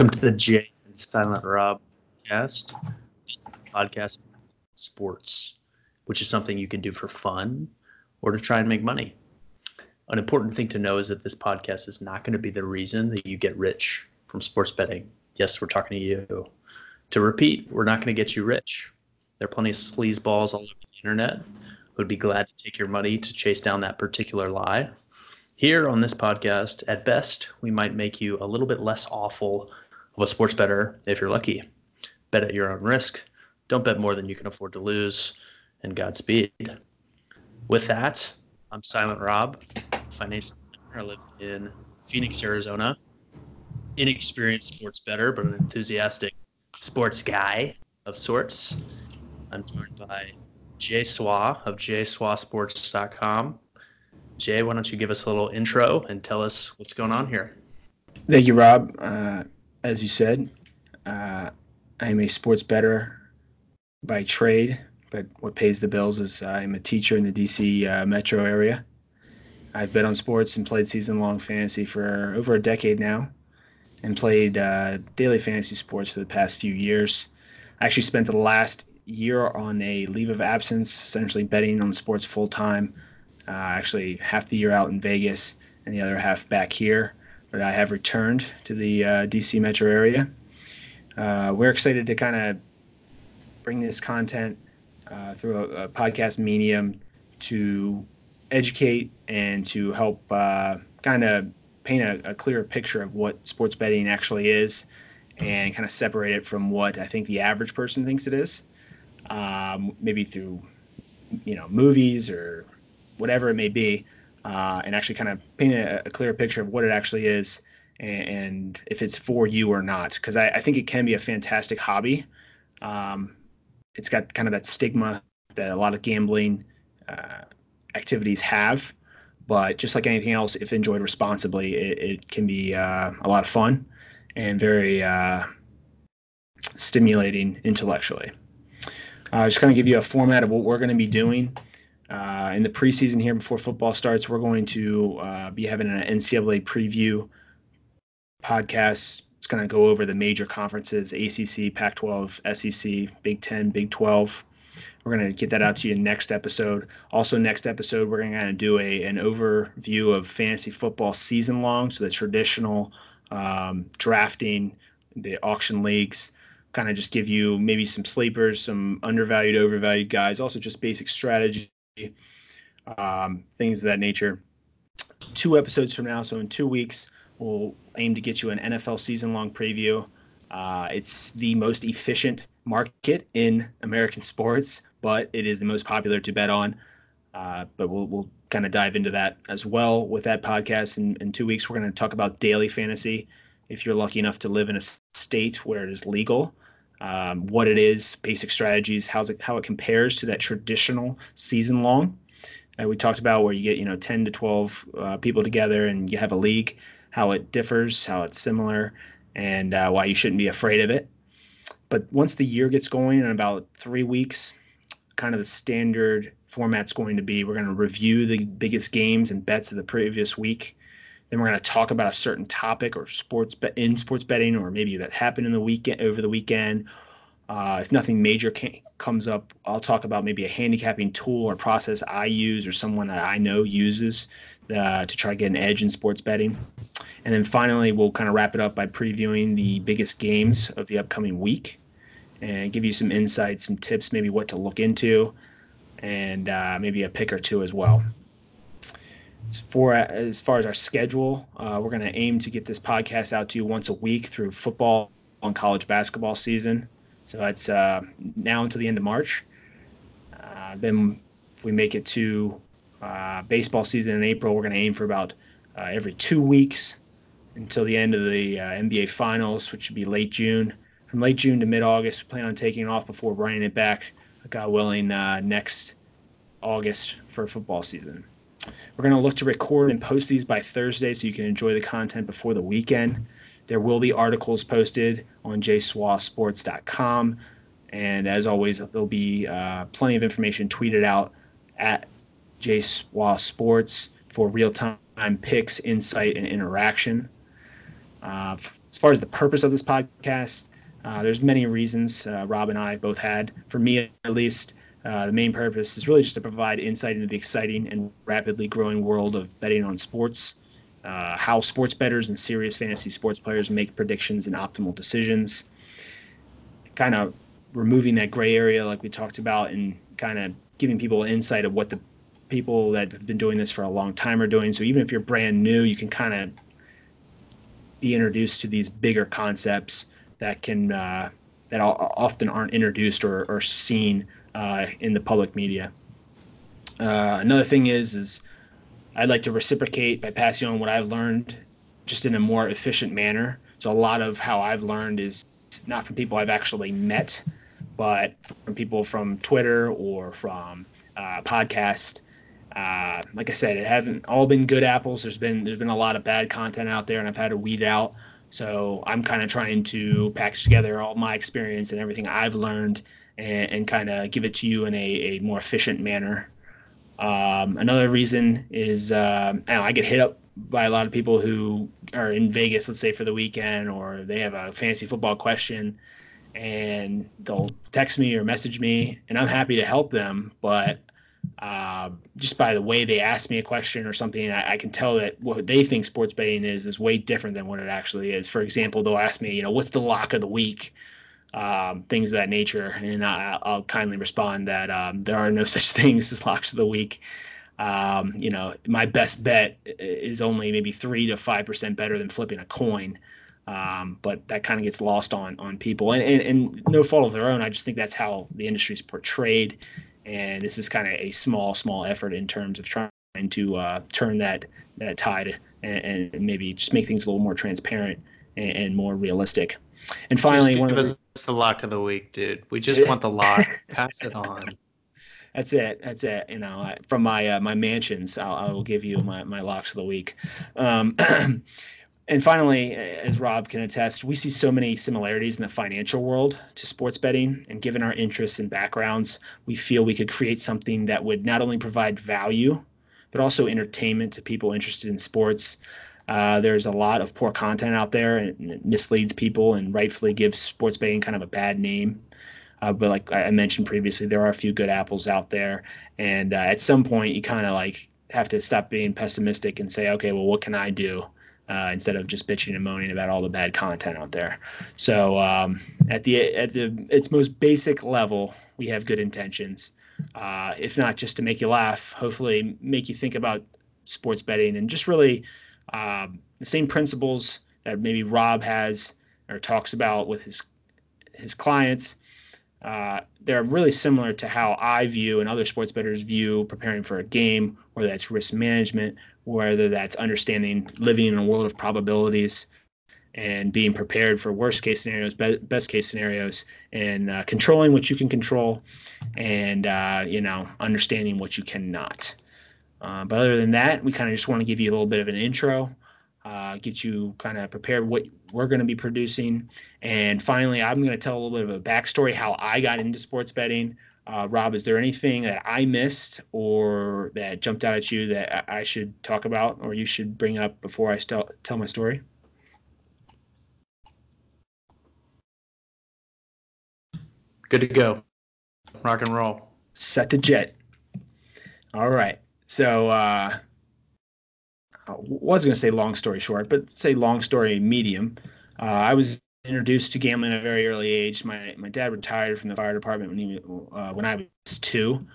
Welcome to the Jay and Silent Rob cast. This is a podcast sports, which is something you can do for fun or to try and make money. An important thing to know is that this podcast is not going to be the reason that you get rich from sports betting. Yes, we're talking to you. To repeat, we're not going to get you rich. There are plenty of sleazeballs all over the internet who would be glad to take your money to chase down that particular lie. Here on this podcast, at best, we might make you a little bit less awful of a sports bettor if you're lucky. Bet at your own risk. Don't bet more than you can afford to lose. And Godspeed. With that, I'm Silent Rob, financial planner. I live in Phoenix, Arizona. Inexperienced sports bettor, but an enthusiastic sports guy of sorts. I'm joined by Jay Swa of jswasports.com Jay, why don't you give us a little intro and tell us what's going on here? Thank you, Rob. Uh, as you said, uh, I am a sports bettor by trade, but what pays the bills is I'm a teacher in the DC uh, metro area. I've bet on sports and played season long fantasy for over a decade now and played uh, daily fantasy sports for the past few years. I actually spent the last year on a leave of absence, essentially betting on sports full time uh, actually, half the year out in Vegas and the other half back here. I have returned to the uh, DC metro area. Uh, we're excited to kind of bring this content uh, through a, a, podcast medium to educate and to help uh, kind of paint a, a clearer picture of what sports betting actually is and kind of separate it from what I think the average person thinks it is. Um, maybe through you know movies or whatever it may be, uh, and actually kind of paint a, a, clearer picture of what it actually is and, and if it's for you or not. Because I, I, think it can be a fantastic hobby. Um, it's got kind of that stigma that a lot of gambling uh, activities have. But just like anything else, if enjoyed responsibly, it, it can be uh, a lot of fun and very uh, stimulating intellectually. Uh, just kind of give you a format of what we're going to be doing. Uh, in the preseason here before football starts, we're going to uh, be having an NCAA preview podcast. It's going to go over the major conferences ACC, Pac 12, SEC, Big 10, Big 12. We're going to get that out to you next episode. Also, next episode, we're going to do a, an overview of fantasy football season long. So, the traditional um, drafting, the auction leagues, kind of just give you maybe some sleepers, some undervalued, overvalued guys, also just basic strategy um, things of that nature. Two episodes from now, so in two weeks, we'll aim to get you an NFL season long preview. Uh, it's the most efficient market in American sports, but it is the most popular to bet on. Uh, but we'll, we'll kind of dive into that as well with that podcast. In, in two weeks, we're going to talk about daily fantasy. If you're lucky enough to live in a state where it is legal, um, what it is, basic strategies, how's it, how it compares to that traditional season long. Uh, we talked about where you get you know 10 to 12 uh, people together and you have a league, how it differs, how it's similar, and uh, why you shouldn't be afraid of it. But once the year gets going in about three weeks, kind of the standard format's going to be we're going to review the biggest games and bets of the previous week then we're going to talk about a certain topic or sports in sports betting, or maybe that happened in the weekend over the weekend. Uh, if nothing major comes up, I'll talk about maybe a handicapping tool or process I use or someone that I know uses uh, to try to get an edge in sports betting. And then finally, we'll kind of wrap it up by previewing the biggest games of the upcoming week and give you some insights, some tips, maybe what to look into, and uh, maybe a pick or two as well for as far as our schedule, uh, we're going to aim to get this podcast out to you once a week through football and college basketball season. So that's uh, now until the end of March. Uh, then, if we make it to uh, baseball season in April, we're going to aim for about uh, every two weeks until the end of the uh, NBA Finals, which should be late June. From late June to mid August, we plan on taking off before bringing it back, God willing, next August for football season. We're going to look to record and post these by Thursday so you can enjoy the content before the weekend. There will be articles posted on jswasports.com. And as always, there'll be uh, plenty of information tweeted out at jswasports for real time picks, insight, and interaction. Uh, as far as the purpose of this podcast, uh, there's many reasons uh, Rob and I both had. For me, at least, uh, the main purpose is really just to provide insight into the exciting and rapidly growing world of betting on sports, uh, how sports bettors and serious fantasy sports players make predictions and optimal decisions, kind of removing that gray area like we talked about, and kind of giving people insight of what the people that have been doing this for a long time are doing. So even if you're brand new, you can kind of be introduced to these bigger concepts that can uh, that often aren't introduced or, or seen uh, in the public media. Uh, another thing is is I'd like to reciprocate by passing on what I've learned just in a more efficient manner. So a lot of how I've learned is not from people I've actually met, but from people from Twitter or from uh, podcast. Uh, like I said, it hasn't all been good apples. There's been there's been a lot of bad content out there, and I've had to weed out. So I'm kind of trying to package together all my experience and everything I've learned and, and kind of give it to you in a, a more efficient manner. Um, another reason is uh, I, know, I get hit up by a lot of people who are in Vegas, let's say for the weekend, or they have a fantasy football question, and they'll text me or message me, and I'm happy to help them. But uh, just by the way they ask me a question or something, I, I, can tell that what they think sports betting is is way different than what it actually is. For example, they'll ask me, you know, what's the lock of the week? Um, things of that nature. And I, will kindly respond that um, there are no such things as locks of the week. Um, you know, my best bet is only maybe three to five percent better than flipping a coin. Um, but that kind of gets lost on on people, and, and, and no fault of their own. I just think that's how the industry is portrayed, and this is kind of a small small effort in terms of trying to uh, turn that that tide and, and, maybe just make things a little more transparent and, and more realistic. And finally, just give us the lock of the week, dude. We just want the lock. Pass it on. That's it. That's it. You know, from my uh, my mansions, I'll, I will give you my, my locks of the week. Um, and finally, as Rob can attest, we see so many similarities in the financial world to sports betting. And given our interests and backgrounds, we feel we could create something that would not only provide value, but also entertainment to people interested in sports. Uh, there's a lot of poor content out there and it misleads people and rightfully gives sports betting kind of a bad name. Uh, but like I mentioned previously, there are a few good apples out there, and uh, at some point you kind of like have to stop being pessimistic and say, okay, well, what can I do uh, instead of just bitching and moaning about all the bad content out there? So um, at the at the its most basic level, we have good intentions. Uh, if not just to make you laugh, hopefully make you think about sports betting and just really um, the same principles that maybe Rob has or talks about with his his clients. Uh, they're really similar to how I view and other sports bettors view preparing for a game, whether that's risk management, whether that's understanding living in a world of probabilities and being prepared for worst case scenarios, be- best case scenarios, and uh, controlling what you can control, and uh, you know understanding what you cannot. Uh, but other than that, we kind of just want to give you a little bit of an intro, uh, get you kind of prepared what we're going to be producing. And finally, I'm going to tell a little bit of a backstory how I got into sports betting. Uh, Rob, is there anything that I missed or that jumped out at you that I should talk about or you should bring up before I st- tell my story? Good to go. Rock and roll. Set the jet. All right. So uh, I was going to say long story short, but say long story medium. Uh, I was introduced to gambling at a very early age. My my dad retired from the fire department when he uh, when I was two,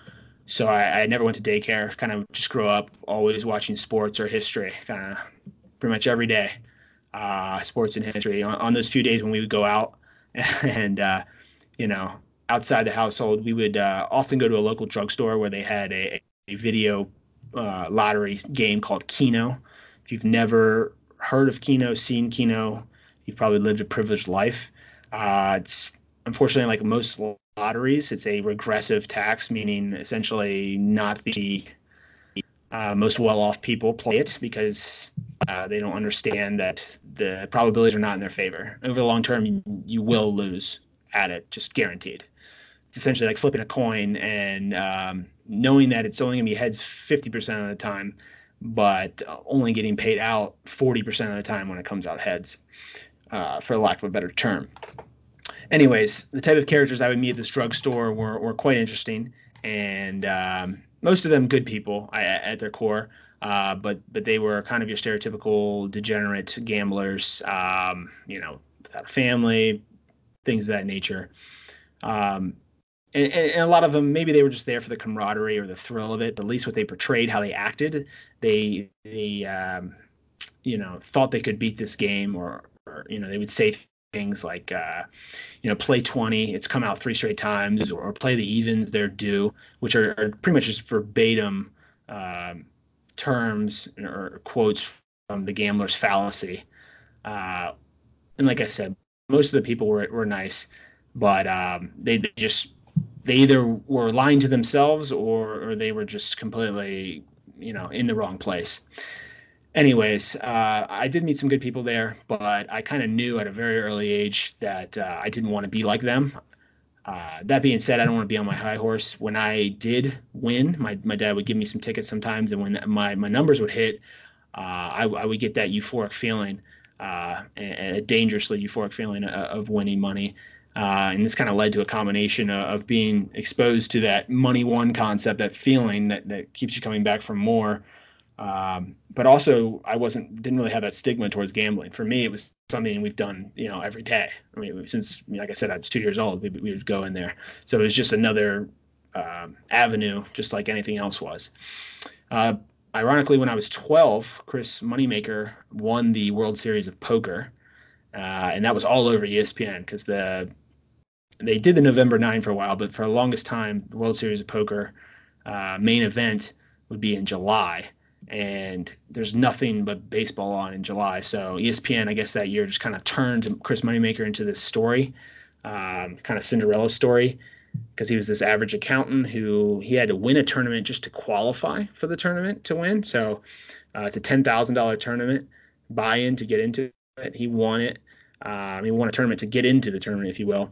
so I, I, never went to daycare. Kind of just grew up always watching sports or history, kind of pretty much every day, uh, sports and history. On, on, those few days when we would go out, and uh, you know outside the household, we would uh, often go to a local drugstore where they had a, a video uh, lottery game called Keno. If you've never heard of Keno, seen Keno, you've probably lived a privileged life. Uh, it's unfortunately like most lotteries, it's a regressive tax, meaning essentially not the uh, most well-off people play it because uh, they don't understand that the probabilities are not in their favor. Over the long term, you, you will lose at it, just guaranteed. It's essentially like flipping a coin and um, knowing that it's only going to be heads 50% of the time, but only getting paid out 40% of the time when it comes out heads. uh, for lack of a better term. Anyways, the type of characters I would meet at this drugstore were, were quite interesting, and um, most of them good people at their core. Uh, but but they were kind of your stereotypical degenerate gamblers, um, you know, without a family, things of that nature. Um, and, and, a lot of them maybe they were just there for the camaraderie or the thrill of it. But at least what they portrayed, how they acted, they they um, you know thought they could beat this game, or, or you know they would say things like uh, you know play 20 it's come out three straight times or, or play the evens they're due which are, are pretty much just verbatim um, terms or quotes from the gambler's fallacy uh, and like i said most of the people were, were nice but um, they, they just they either were lying to themselves or, or they were just completely, you know, in the wrong place. Anyways, uh, I did meet some good people there, but I kind of knew at a very early age that uh, I didn't want to be like them. Uh, that being said, I don't want to be on my high horse. When I did win, my, my dad would give me some tickets sometimes, and when my, my numbers would hit, uh, I, I would get that euphoric feeling, uh, a, dangerously euphoric feeling of, of winning money. Uh, and this kind of led to a combination of, of, being exposed to that money one concept, that feeling that, that keeps you coming back for more. Um, but also, I wasn't didn't really have that stigma towards gambling. For me, it was something we've done, you know, every day. I mean, since like I said, I was two years old, we, we would go in there. So it was just another um, avenue, just like anything else was. Uh, ironically, when I was 12, Chris Moneymaker won the World Series of Poker. Uh, and that was all over ESPN because the they did the November 9 for a while, but for the longest time, the World Series of Poker uh, main event would be in July. And there's nothing but baseball on in July. So ESPN, I guess that year just kind of turned Chris Moneymaker into this story, um, kind of Cinderella story, because he was this average accountant who he had to win a tournament just to qualify for the tournament to win. So uh, it's a $10,000 tournament buy in to get into it. He won it. Um, he won a tournament to get into the tournament, if you will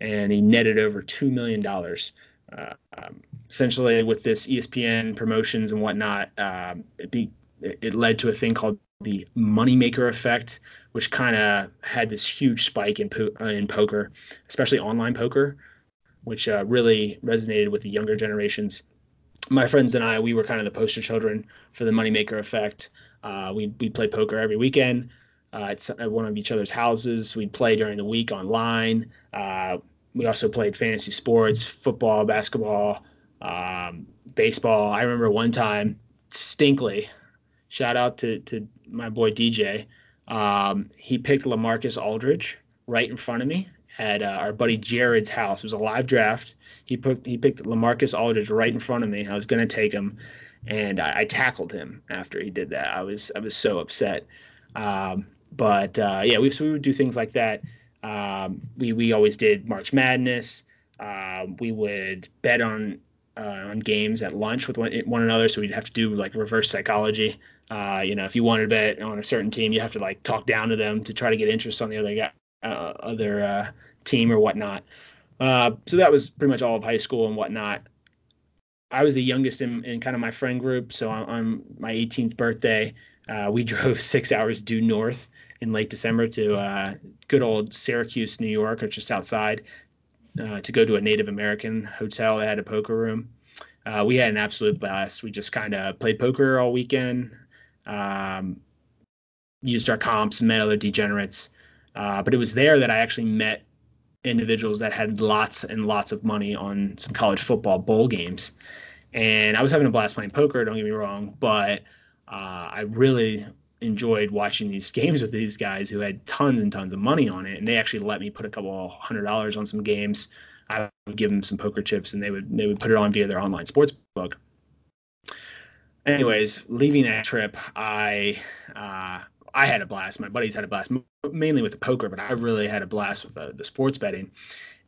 and he netted over two million dollars. Uh, um, essentially, with this ESPN promotions and whatnot, um, it, be, it led to a thing called the moneymaker effect, which kind of had this huge spike in po- uh, in poker, especially online poker, which uh, really resonated with the younger generations. My friends and I, we were kind of the poster children for the moneymaker effect. Uh, we we play poker every weekend uh, at one of each other's houses. We'd play during the week online. Uh, we also played fantasy sports, football, basketball, um, baseball. I remember one time, Stinkley, shout out to, to my boy DJ. Um, he picked Lamarcus Aldridge right in front of me at uh, our buddy Jared's house. It was a live draft. He put he picked Lamarcus Aldridge right in front of me. I was going to take him, and I, I, tackled him after he did that. I was I was so upset. Um, but uh, yeah, we so we would do things like that. Um, we we always did March Madness. Um, we would bet on uh, on games at lunch with one, one another, so we'd have to do like reverse psychology. Uh, you know, if you wanted to bet on a certain team, you have to like talk down to them to try to get interest on the other guy, uh, other uh, team or whatnot. So that was pretty much all of high school and whatnot. I was the youngest in, in kind of my friend group. So on, on my 18th birthday, uh, we drove six hours due north in late December to uh, good old Syracuse, New York, or just outside, uh, to go to a Native American hotel that had a poker room. Uh, we had an absolute blast. We just kind of played poker all weekend, um, used our comps, met other degenerates. Uh, but it was there that I actually met individuals that had lots and lots of money on some college football bowl games. And I was having a blast playing poker, don't get me wrong, but uh, I really enjoyed watching these games with these guys who had tons and tons of money on it, and they actually let me put a couple hundred dollars on some games. I would give them some poker chips, and they would they would put it on via their online sports book. Anyways, leaving that trip, I uh, I had a blast. My buddies had a blast, mainly with the poker, but I really had a blast with the, the sports betting.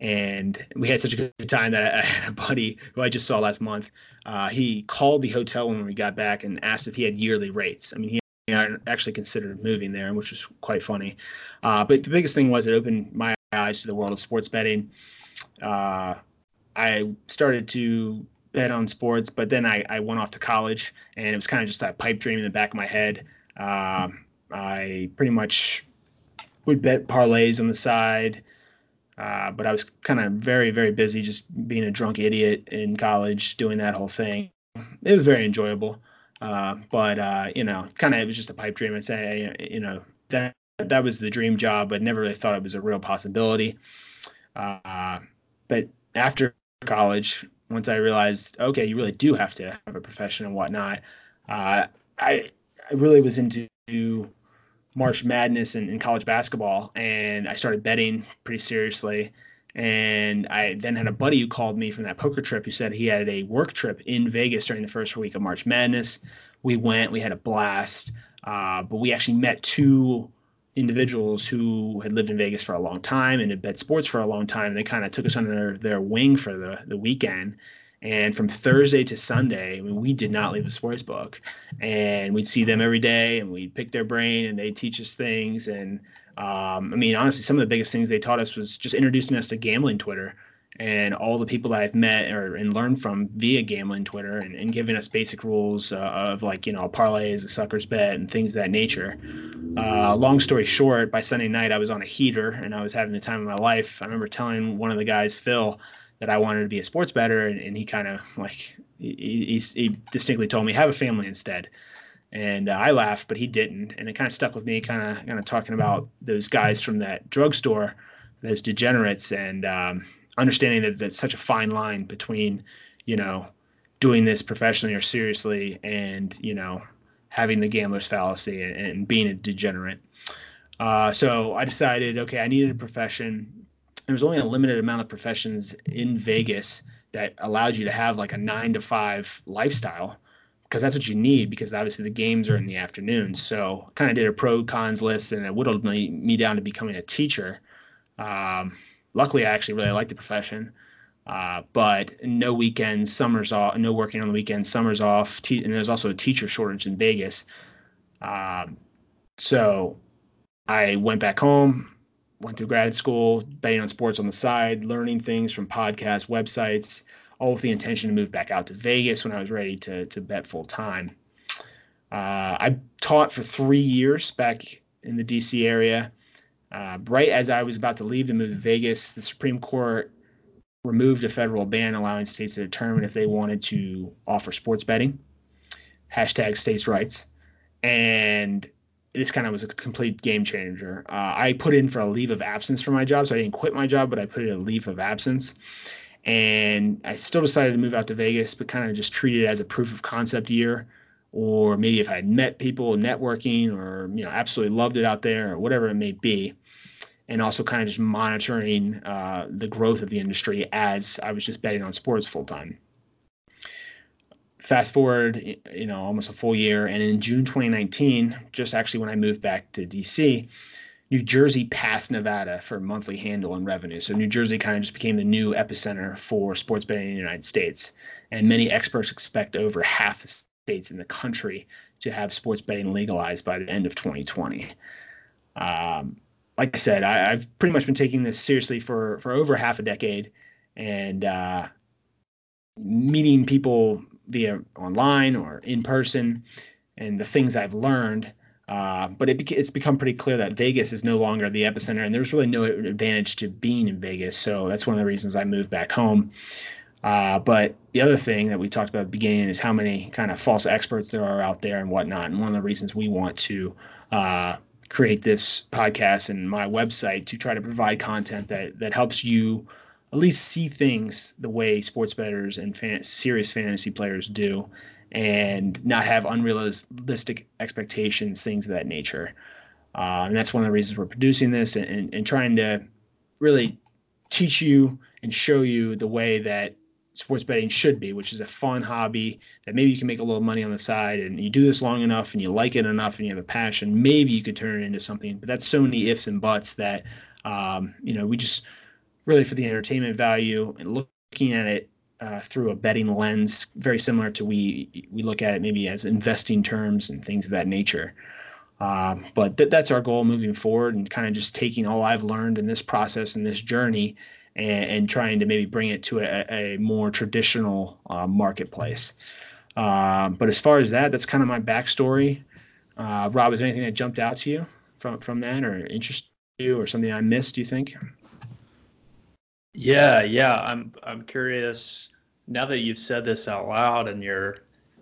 And we had such a good time that I had a buddy who I just saw last month. Uh, he called the hotel when we got back and asked if he had yearly rates. I mean, he I actually considered moving there, which was quite funny. Uh, but the biggest thing was it opened my eyes to the world of sports betting. Uh, I started to bet on sports, but then I, I went off to college, and it was kind of just that pipe dream in the back of my head. Um, I pretty much would bet parlays on the side. Uh, but I was kind of very, very busy just being a drunk idiot in college, doing that whole thing. It was very enjoyable. Uh, but, uh, you know, kind of it was just a pipe dream. I'd say, you know, that that was the dream job, but never really thought it was a real possibility. Uh, but after college, once I realized, okay, you really do have to have a profession and whatnot, uh, I, I really was into March Madness and, and college basketball, and I started betting pretty seriously. And I then had a buddy who called me from that poker trip who said he had a work trip in Vegas during the first week of March Madness. We went, we had a blast, uh, but we actually met two individuals who had lived in Vegas for a long time and had bet sports for a long time. And They kind of took us under their wing for the, the weekend. And from Thursday to Sunday, I mean, we did not leave the sports book. And we'd see them every day and we'd pick their brain and they'd teach us things. And um, I mean, honestly, some of the biggest things they taught us was just introducing us to gambling Twitter and all the people that I've met or and learned from via gambling Twitter and, and giving us basic rules uh, of like, you know, a parlay is a sucker's bet and things of that nature. Uh, long story short, by Sunday night, I was on a heater and I was having the time of my life. I remember telling one of the guys, Phil, that I wanted to be a sports bettor, and, and he kind of like he, he, he, distinctly told me have a family instead. And uh, I laughed, but he didn't, and it kind of stuck with me. Kind of, kind of talking about those guys from that drugstore, those degenerates, and um, understanding that that's such a fine line between, you know, doing this professionally or seriously, and you know, having the gambler's fallacy and, and being a degenerate. Uh, so I decided, okay, I needed a profession. There was only a limited amount of professions in Vegas that allowed you to have like a nine to five lifestyle because that's what you need because obviously the games are in the afternoon. So kind of did a pro cons list and it whittled me, me down to becoming a teacher. Um, luckily, I actually really like the profession. Uh, but no weekends, summers off, no working on the weekends, summers off, te- and there's also a teacher shortage in Vegas. Um, so I went back home, went through grad school, betting on sports on the side, learning things from podcasts, websites, all with the intention to move back out to Vegas when I was ready to to bet full time. Uh, I taught for three years back in the DC area. Uh, right as I was about to leave to move to Vegas, the Supreme Court removed a federal ban allowing states to determine if they wanted to offer sports betting. Hashtag states' rights. And this kind of was a complete game changer. Uh, I put in for a leave of absence for my job, so I didn't quit my job, but I put in a leave of absence. And I still decided to move out to Vegas, but kind of just treat it as a proof of concept year. Or maybe if I had met people, networking, or you know, absolutely loved it out there, or whatever it may be and also kind of just monitoring uh, the growth of the industry as I was just betting on sports full time. Fast forward, you know, almost a full year, and in June 2019, just actually when I moved back to DC, New Jersey passed Nevada for monthly handle and revenue. So New Jersey kind of just became the new epicenter for sports betting in the United States. And many experts expect over half the states in the country to have sports betting legalized by the end of 2020. Um, like I said, I, have pretty much been taking this seriously for for over half a decade, and uh, meeting people via online or in person, and the things I've learned. Uh, but it, it's become pretty clear that Vegas is no longer the epicenter, and there's really no advantage to being in Vegas. So that's one of the reasons I moved back home. Uh, but the other thing that we talked about at the beginning is how many kind of false experts there are out there and whatnot. And one of the reasons we want to uh, create this podcast and my website to try to provide content that that helps you at least see things the way sports bettors and fan, serious fantasy players do and not have unrealistic expectations things of that nature uh, and that's one of the reasons we're producing this and, and, and trying to really teach you and show you the way that sports betting should be, which is a fun hobby that maybe you can make a little money on the side and you do this long enough and you like it enough and you have a passion, maybe you could turn it into something. But that's so many ifs and buts that, um, you know, we just really for the entertainment value and looking at it uh, through a betting lens, very similar to we we look at it maybe as investing terms and things of that nature. Um, but th- that's our goal moving forward, and kind of just taking all I've learned in this process and this journey, and, and trying to maybe bring it to a, a more traditional uh, marketplace. Uh, but as far as that, that's kind of my backstory. Uh, Rob, is there anything that jumped out to you from from that or interest you, or something I missed? Do you think? Yeah, yeah. I'm I'm curious. Now that you've said this out loud and you're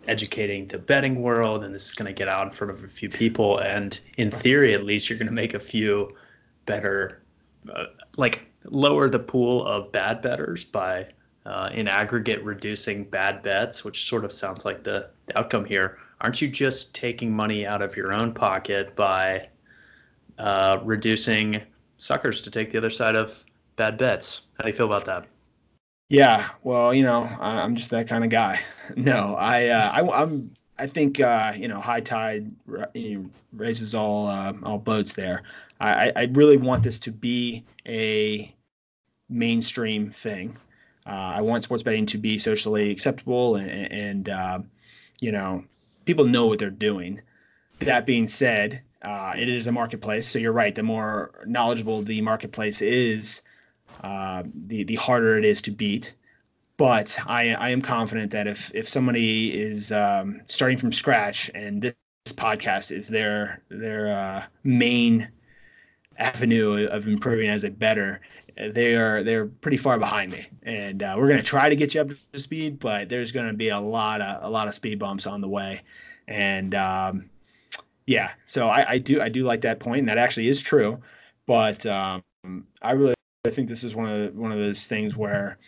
educating the betting world, and this is going to get out in front of a few people, and in theory, at least, you're going to make a few better, uh, like lower the pool of bad bettors by uh, in aggregate reducing bad bets, which sort of sounds like the, the outcome here. Aren't you just taking money out of your own pocket by uh, reducing suckers to take the other side of bad bets? How do you feel about that? Yeah, well, you know, I'm just that kind of guy. No, I, uh, I, am I think uh, you know, high tide raises all uh, all boats. There, I, I really want this to be a mainstream thing. Uh, I want sports betting to be socially acceptable, and, and uh, you know, people know what they're doing. That being said, uh, it is a marketplace, so you're right. The more knowledgeable the marketplace is, uh, the the harder it is to beat. But I, I am confident that if if somebody is um, starting from scratch and this, podcast is their their uh, main avenue of improving as a bettor, they are they're pretty far behind me, and uh, we're to try to get you up to speed, but there's to be a lot of a lot of speed bumps on the way, and um, yeah, so I, I, do I do like that point, and that actually is true, but um, I really I think this is one of one of those things where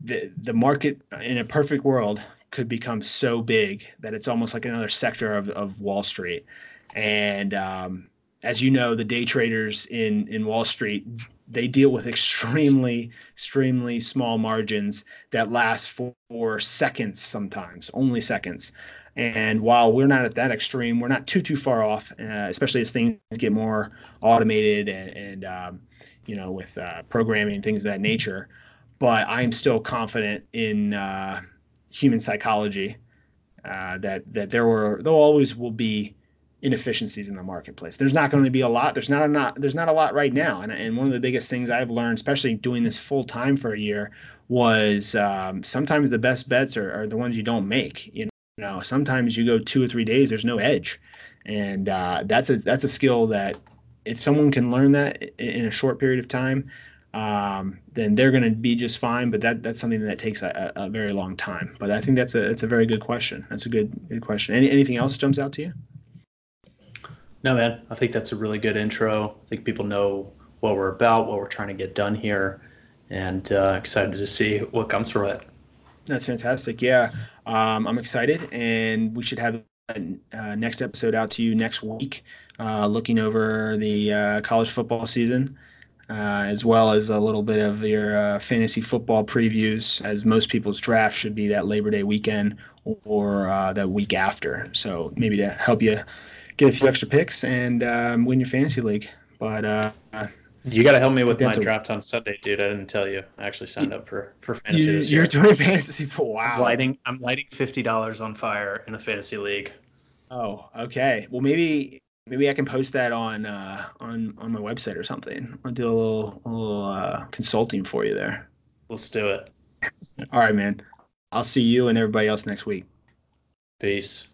the the market in a perfect world could become so big that it's almost like another sector of, of Wall Street. And um, as you know, the day traders in in Wall Street they deal with extremely extremely small margins that last for, for seconds sometimes, only seconds. And while we're not at that extreme, we're not too too far off, uh, especially as things get more automated and, and um, you know, with uh, programming and things of that nature. But I'm still confident in uh, human psychology uh, that that there were there always will be inefficiencies in the marketplace. There's not going to be a lot. There's not a not there's not a lot right now. And and one of the biggest things I've learned, especially doing this full time for a year, was um, sometimes the best bets are, are the ones you don't make. You know, sometimes you go two or three days, there's no edge, and uh, that's a that's a skill that if someone can learn that in a short period of time, um, then they're going to be just fine. But that that's something that takes a, a, very long time. But I think that's a that's a very good question. That's a good good question. Any, anything else jumps out to you? No, man. I think that's a really good intro. I think people know what we're about, what we're trying to get done here, and uh, excited to see what comes from it. That's fantastic. Yeah, um, I'm excited, and we should have uh, next episode out to you next week uh, looking over the uh, college football season, uh, as well as a little bit of your uh, fantasy football previews, as most people's draft should be that Labor Day weekend or uh, that week after. So maybe to help you get a few extra picks and um, win your fantasy league. But you got to help me with my a, draft on Sunday, dude. I didn't tell you. I actually signed up for for fantasy you, this year. You're doing fantasy for wow. I'm lighting, I'm lighting fifty dollars on fire in the fantasy league. Oh, okay. Well, maybe maybe I can post that on uh, on on my website or something. I'll do a little a little uh, consulting for you there. Let's do it. All right, man. I'll see you and everybody else next week. Peace.